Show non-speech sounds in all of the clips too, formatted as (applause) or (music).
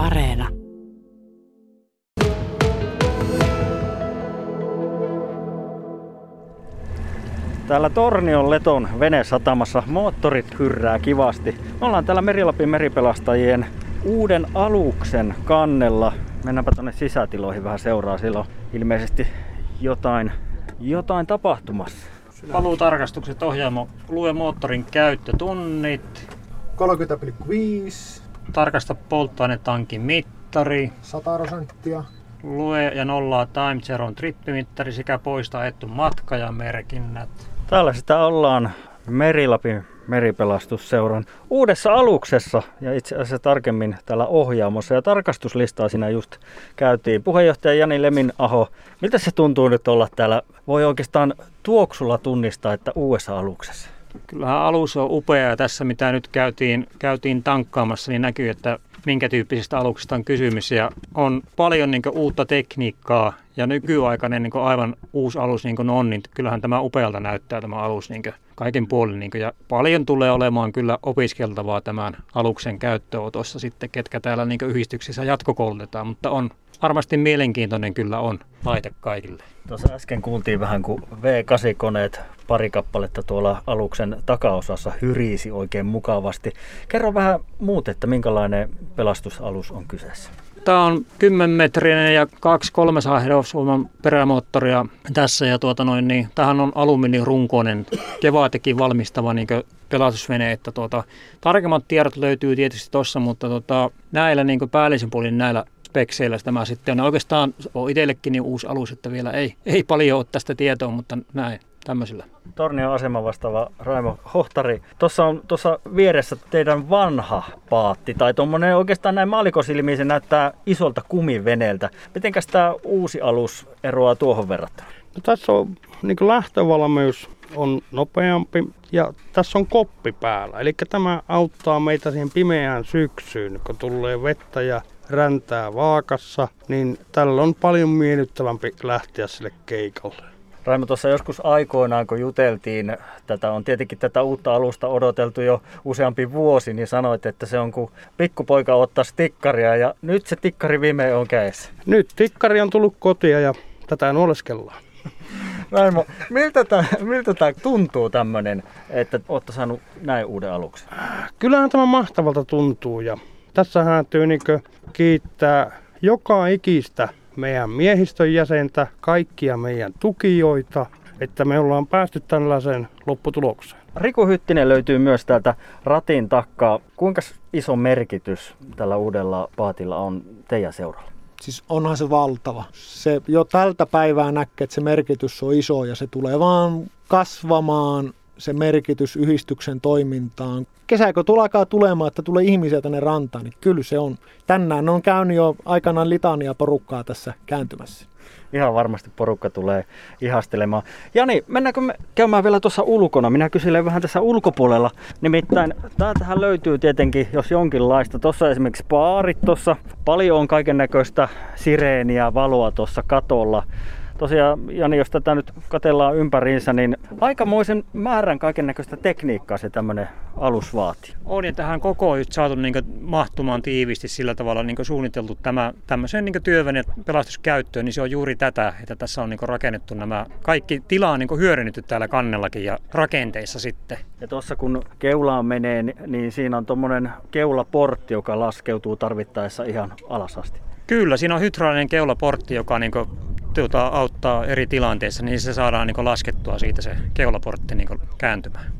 Areena. Täällä Tornion Leton venesatamassa moottorit hyrrää kivasti. Me ollaan täällä Merilapin meripelastajien uuden aluksen kannella. Mennäänpä tonne sisätiloihin vähän seuraa. Siellä on ilmeisesti jotain, jotain tapahtumassa. Paluutarkastukset ohjaamo lue moottorin käyttötunnit. 30,5, Tarkasta polttoainetankin mittari. 100 prosenttia. Lue ja nollaa Time Zeron trippimittari sekä poista ettu matka ja merkinnät. Täällä sitä ollaan Merilapin meripelastusseuran uudessa aluksessa ja itse asiassa tarkemmin täällä ohjaamossa ja tarkastuslistaa siinä just käytiin. Puheenjohtaja Jani Lemin Aho, miltä se tuntuu nyt olla täällä? Voi oikeastaan tuoksulla tunnistaa, että uudessa aluksessa. Kyllähän alus on upea ja tässä mitä nyt käytiin, käytiin tankkaamassa, niin näkyy, että minkä tyyppisistä aluksista on kysymys. Ja on paljon niin uutta tekniikkaa ja nykyaikainen niin aivan uusi alus niin kuin on, niin kyllähän tämä upealta näyttää tämä alus niin kaikin puolin. Niin ja paljon tulee olemaan kyllä opiskeltavaa tämän aluksen käyttöönotossa sitten, ketkä täällä niin yhdistyksissä jatkokoulutetaan, mutta on varmasti mielenkiintoinen kyllä on laite kaikille. Tuossa äsken kuultiin vähän, kun V8-koneet pari kappaletta tuolla aluksen takaosassa hyrisi oikein mukavasti. Kerro vähän muut, että minkälainen pelastusalus on kyseessä. Tämä on 10-metrinen ja 2-300 hevosvoiman perämoottoria tässä. Ja tuota noin, niin, tähän on alumiinirunkoinen Kevaatekin valmistava niin pelastusvene. Että tuota, tarkemmat tiedot löytyy tietysti tuossa, mutta tuota, näillä niin päällisin puolin näillä spekseillä tämä sitten on. Oikeastaan on itsellekin niin uusi alus, että vielä ei, ei paljon ole tästä tietoa, mutta näin tämmöisillä. Tornion asema vastaava Raimo Hohtari. Tuossa on tuossa vieressä teidän vanha paatti, tai tuommoinen oikeastaan näin maalikosilmiin se näyttää isolta kumiveneeltä. Mitenkäs tämä uusi alus eroaa tuohon verrattuna? No, tässä on niin lähtövalmius on nopeampi ja tässä on koppi päällä. Eli tämä auttaa meitä siihen pimeään syksyyn, kun tulee vettä ja räntää vaakassa, niin tällä on paljon miellyttävämpi lähteä sille keikalle. Raimo, tuossa joskus aikoinaan, kun juteltiin, tätä on tietenkin tätä uutta alusta odoteltu jo useampi vuosi, niin sanoit, että se on kuin pikkupoika ottaa tikkaria ja nyt se tikkari viimein on kädessä. Nyt tikkari on tullut kotia ja tätä nuoleskellaan. (laughs) Raimo, miltä tämä, miltä tämä tuntuu tämmöinen, että olette saanut näin uuden aluksen? Kyllähän tämä mahtavalta tuntuu ja tässä täytyy niin kiittää joka ikistä meidän miehistön jäsentä, kaikkia meidän tukijoita, että me ollaan päästy tällaiseen lopputulokseen. Riku Hyttinen löytyy myös täältä ratin takkaa. Kuinka iso merkitys tällä uudella paatilla on teidän seuralla? Siis onhan se valtava. Se jo tältä päivää näkee, että se merkitys on iso ja se tulee vaan kasvamaan se merkitys yhdistyksen toimintaan. Kesäkö alkaa tulemaan, että tulee ihmisiä tänne rantaan, niin kyllä se on. Tänään on käynyt jo aikanaan litania porukkaa tässä kääntymässä. Ihan varmasti porukka tulee ihastelemaan. Jani, mennäänkö me käymään vielä tuossa ulkona? Minä kyselen vähän tässä ulkopuolella. Nimittäin täältähän löytyy tietenkin, jos jonkinlaista. Tuossa esimerkiksi baarit tuossa. Paljon on kaiken näköistä sireeniä, valoa tuossa katolla tosiaan, Jani, jos tätä nyt katellaan ympäriinsä, niin aikamoisen määrän kaiken näköistä tekniikkaa se tämmöinen alus vaatii. On ja tähän koko on saatu niin mahtumaan tiiviisti sillä tavalla niin suunniteltu tämä tämmöisen niin työväline pelastuskäyttöön, niin se on juuri tätä, että tässä on niin rakennettu nämä kaikki tilaa niin hyödynnetty täällä kannellakin ja rakenteissa sitten. Ja tuossa kun keulaan menee, niin siinä on tuommoinen keulaportti, joka laskeutuu tarvittaessa ihan alas asti. Kyllä, siinä on hydraulinen keulaportti, joka niin tuota, auttaa eri tilanteissa, niin se saadaan niin laskettua siitä se keulaportti niin kääntymään.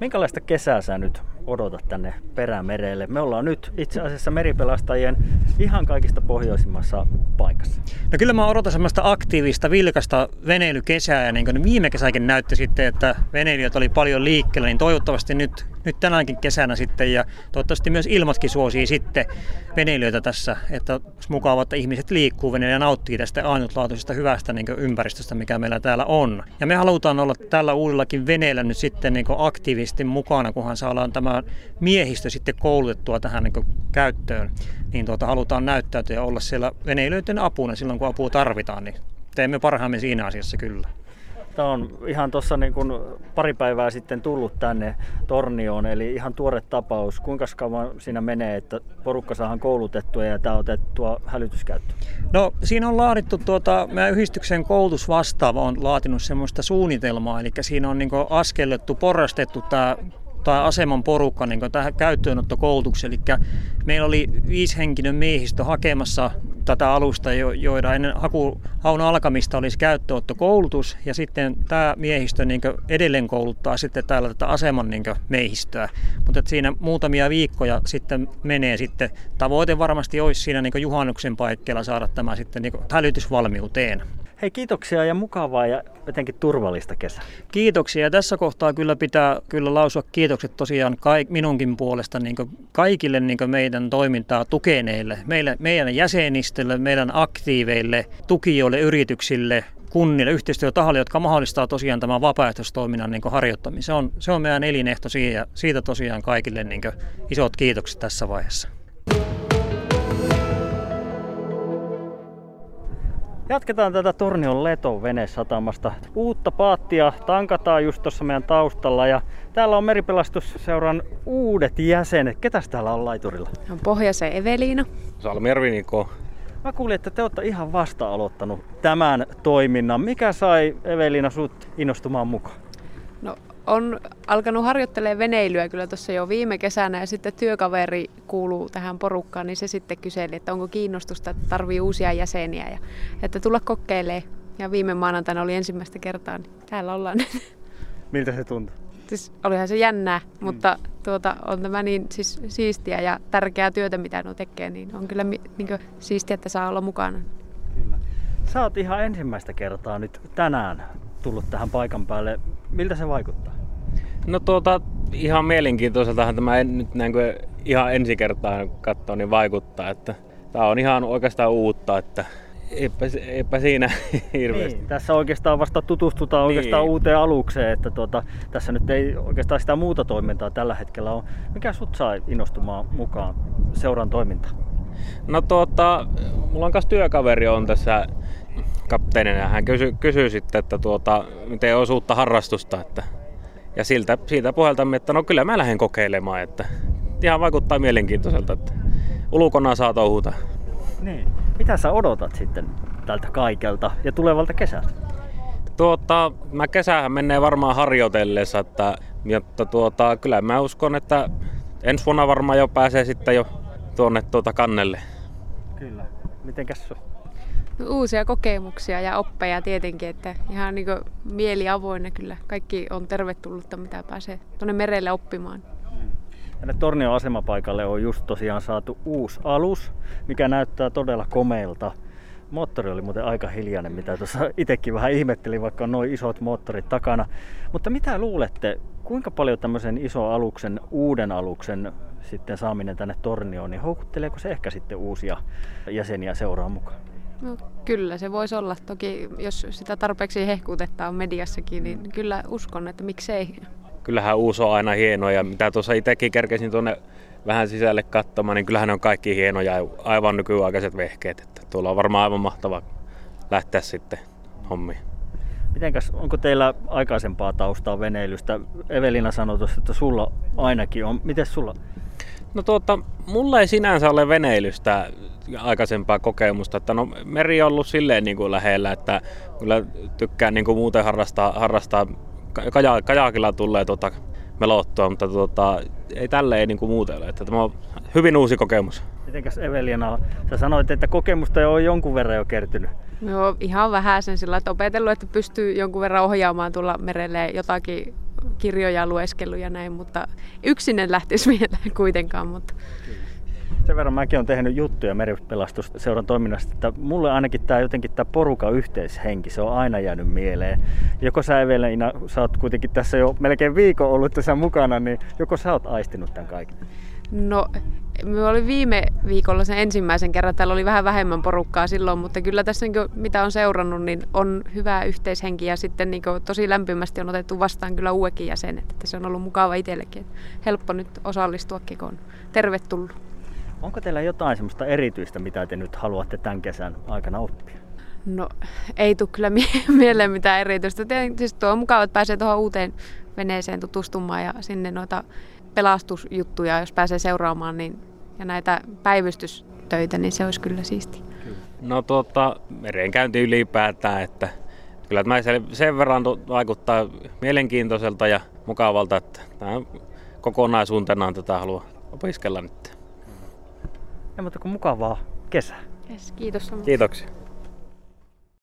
Minkälaista kesää sä nyt odotat tänne perämerelle? Me ollaan nyt itse asiassa meripelastajien ihan kaikista pohjoisimmassa paikassa. No kyllä mä odotan semmoista aktiivista, vilkasta veneilykesää ja niin kuin viime kesäkin näytti sitten, että veneilijät oli paljon liikkeellä, niin toivottavasti nyt nyt tänäänkin kesänä sitten ja toivottavasti myös ilmatkin suosii sitten veneilijöitä tässä, että olisi että ihmiset liikkuu veneillä ja nauttii tästä ainutlaatuisesta hyvästä niin ympäristöstä, mikä meillä täällä on. Ja me halutaan olla tällä uudellakin veneellä nyt sitten niin aktiivisesti mukana, kunhan saadaan tämä miehistö sitten koulutettua tähän niin käyttöön. Niin tuota, halutaan näyttäytyä ja olla siellä veneilijöiden apuna silloin, kun apua tarvitaan, niin teemme parhaamme siinä asiassa kyllä. Tämä on ihan tuossa niin kuin pari päivää sitten tullut tänne Tornioon, eli ihan tuore tapaus. Kuinka kauan siinä menee, että porukka saadaan koulutettua ja tämä otettua hälytyskäyttöön? No siinä on laadittu, tuota, meidän yhdistyksen koulutusvastaava on laatinut semmoista suunnitelmaa, eli siinä on niin askellettu, porrastettu tämä tai aseman porukka niin tähän käyttöönottokoulutukseen. Eli meillä oli viishenkinen miehistö hakemassa tätä alusta, joida ennen haku, haun alkamista olisi käyttöönottokoulutus, ja sitten tämä miehistö niin edelleen kouluttaa sitten täällä tätä aseman niin miehistöä. Mutta siinä muutamia viikkoja sitten menee sitten. Tavoite varmasti olisi siinä niin juhannuksen paikkeilla saada tämä sitten niin hälytysvalmiuteen. Hei kiitoksia ja mukavaa ja jotenkin turvallista kesää. Kiitoksia. Tässä kohtaa kyllä pitää kyllä lausua kiitokset tosiaan kaik, minunkin puolesta niin kaikille niin meidän toimintaa tukeneille, meille, meidän jäsenistölle, meidän aktiiveille, tukijoille, yrityksille, kunnille, yhteistyötahoille, jotka mahdollistaa tosiaan tämän vapaaehtoistoiminnan niin harjoittamisen. Se on, se on meidän elinehto siitä, ja siitä tosiaan kaikille niin isot kiitokset tässä vaiheessa. Jatketaan tätä Tornion Leton venesatamasta. Uutta paattia tankataan just tuossa meidän taustalla ja täällä on Meripelastusseuran uudet jäsenet. Ketäs täällä on laiturilla? On Pohjoisen Eveliina. Salmiervi Niko. Mä kuulin, että te olette ihan vasta aloittanut tämän toiminnan. Mikä sai Eveliina sut innostumaan mukaan? No on alkanut harjoittelemaan veneilyä kyllä tuossa jo viime kesänä ja sitten työkaveri kuuluu tähän porukkaan, niin se sitten kyseli, että onko kiinnostusta, että tarvii uusia jäseniä ja että tulla kokeilemaan. Ja viime maanantaina oli ensimmäistä kertaa, niin täällä ollaan. (laughs) Miltä se tuntui? Siis olihan se jännää, mm. mutta tuota, on tämä niin siis siistiä ja tärkeää työtä, mitä nuo tekee, niin on kyllä niin kuin, siistiä, että saa olla mukana. Kyllä. Sä oot ihan ensimmäistä kertaa nyt tänään tullut tähän paikan päälle. Miltä se vaikuttaa? No tuota, ihan mielenkiintoiseltahan tämä en, nyt näin kuin ihan ensi kertaa katsoa, niin vaikuttaa, että tämä on ihan oikeastaan uutta, että eipä, eipä siinä (laughs) hirveästi. Niin, tässä oikeastaan vasta tutustutaan niin. oikeastaan uuteen alukseen, että tuota, tässä nyt ei oikeastaan sitä muuta toimintaa tällä hetkellä ole. Mikä sut sai innostumaan mukaan seuran toimintaan? No tuota, mulla on kanssa työkaveri on tässä kapteenina. Hän kysyy, kysyy sitten, että tuota, miten osuutta harrastusta. Että, ja siltä, siitä puheltamme, että no kyllä mä lähden kokeilemaan. Että ihan vaikuttaa mielenkiintoiselta, että ulkona saa touhuta. Niin. Mitä sä odotat sitten tältä kaikelta ja tulevalta kesältä? Tuota, mä kesähän menee varmaan harjoitellessa, että, mutta tuota, kyllä mä uskon, että ensi vuonna varmaan jo pääsee sitten jo tuonne tuota kannelle. Kyllä. Mitenkäs uusia kokemuksia ja oppeja tietenkin, että ihan niin mieli avoinna kyllä. Kaikki on tervetullutta, mitä pääsee tuonne merelle oppimaan. Tänne Tornion asemapaikalle on just tosiaan saatu uusi alus, mikä näyttää todella komeilta. Moottori oli muuten aika hiljainen, mitä tuossa itsekin vähän ihmettelin, vaikka on noin isot moottorit takana. Mutta mitä luulette, kuinka paljon tämmöisen iso aluksen, uuden aluksen sitten saaminen tänne Tornioon, niin houkutteleeko se ehkä sitten uusia jäseniä seuraan mukaan? No, kyllä se voisi olla. Toki jos sitä tarpeeksi hehkutetaan mediassakin, niin kyllä uskon, että miksei. Kyllähän uusi on aina hieno ja mitä tuossa itsekin kerkesin tuonne vähän sisälle katsomaan, niin kyllähän ne on kaikki hienoja aivan nykyaikaiset vehkeet. Että tuolla on varmaan aivan mahtava lähteä sitten hommiin. Mitenkäs, onko teillä aikaisempaa taustaa veneilystä? Evelina sanoi tuossa, että sulla ainakin on. Miten sulla? No tuota, mulla ei sinänsä ole veneilystä aikaisempaa kokemusta. Että no, meri on ollut silleen niin kuin lähellä, että kyllä tykkään niin kuin muuten harrastaa, harrastaa kaja, kajakilla tulee tuota, melottua, mutta tuota, ei tälle ei niin kuin muuten ole. Että tämä on hyvin uusi kokemus. Mitenkäs Evelina, sä sanoit, että kokemusta jo on jonkun verran jo kertynyt. Joo, ihan vähän sen sillä, että opetellut, että pystyy jonkun verran ohjaamaan tulla merelle jotakin kirjoja lueskellut ja näin, mutta yksin en lähtisi (laughs) vielä kuitenkaan. Mutta... Sen verran mäkin olen tehnyt juttuja meripelastusseuran toiminnasta, että mulle ainakin tämä jotenkin tämä poruka yhteishenki, se on aina jäänyt mieleen. Joko sä Evelina, sä oot kuitenkin tässä jo melkein viikon ollut tässä mukana, niin joko sä oot aistinut tämän kaiken? No, me oli viime viikolla sen ensimmäisen kerran. Täällä oli vähän vähemmän porukkaa silloin, mutta kyllä tässä niin kuin, mitä on seurannut, niin on hyvää yhteishenki ja sitten niin kuin, tosi lämpimästi on otettu vastaan kyllä uudekin jäsenet. Että se on ollut mukava itsellekin. Helppo nyt osallistuakin, kun on tervetullut. Onko teillä jotain semmoista erityistä, mitä te nyt haluatte tämän kesän aikana oppia? No ei tule kyllä mie- (laughs) mieleen mitään erityistä. Tietysti tuo on mukava, että pääsee tuohon uuteen veneeseen tutustumaan ja sinne noita pelastusjuttuja, jos pääsee seuraamaan, niin, ja näitä päivystystöitä, niin se olisi kyllä siisti. No tuota, merenkäynti ylipäätään, että kyllä tämä sen- sen verran vaikuttaa mielenkiintoiselta ja mukavalta, että tämä kokonaisuutenaan tätä haluaa opiskella nyt. Ei muuta kuin mukavaa kesää. Yes, kiitos samoin. Kiitoksia.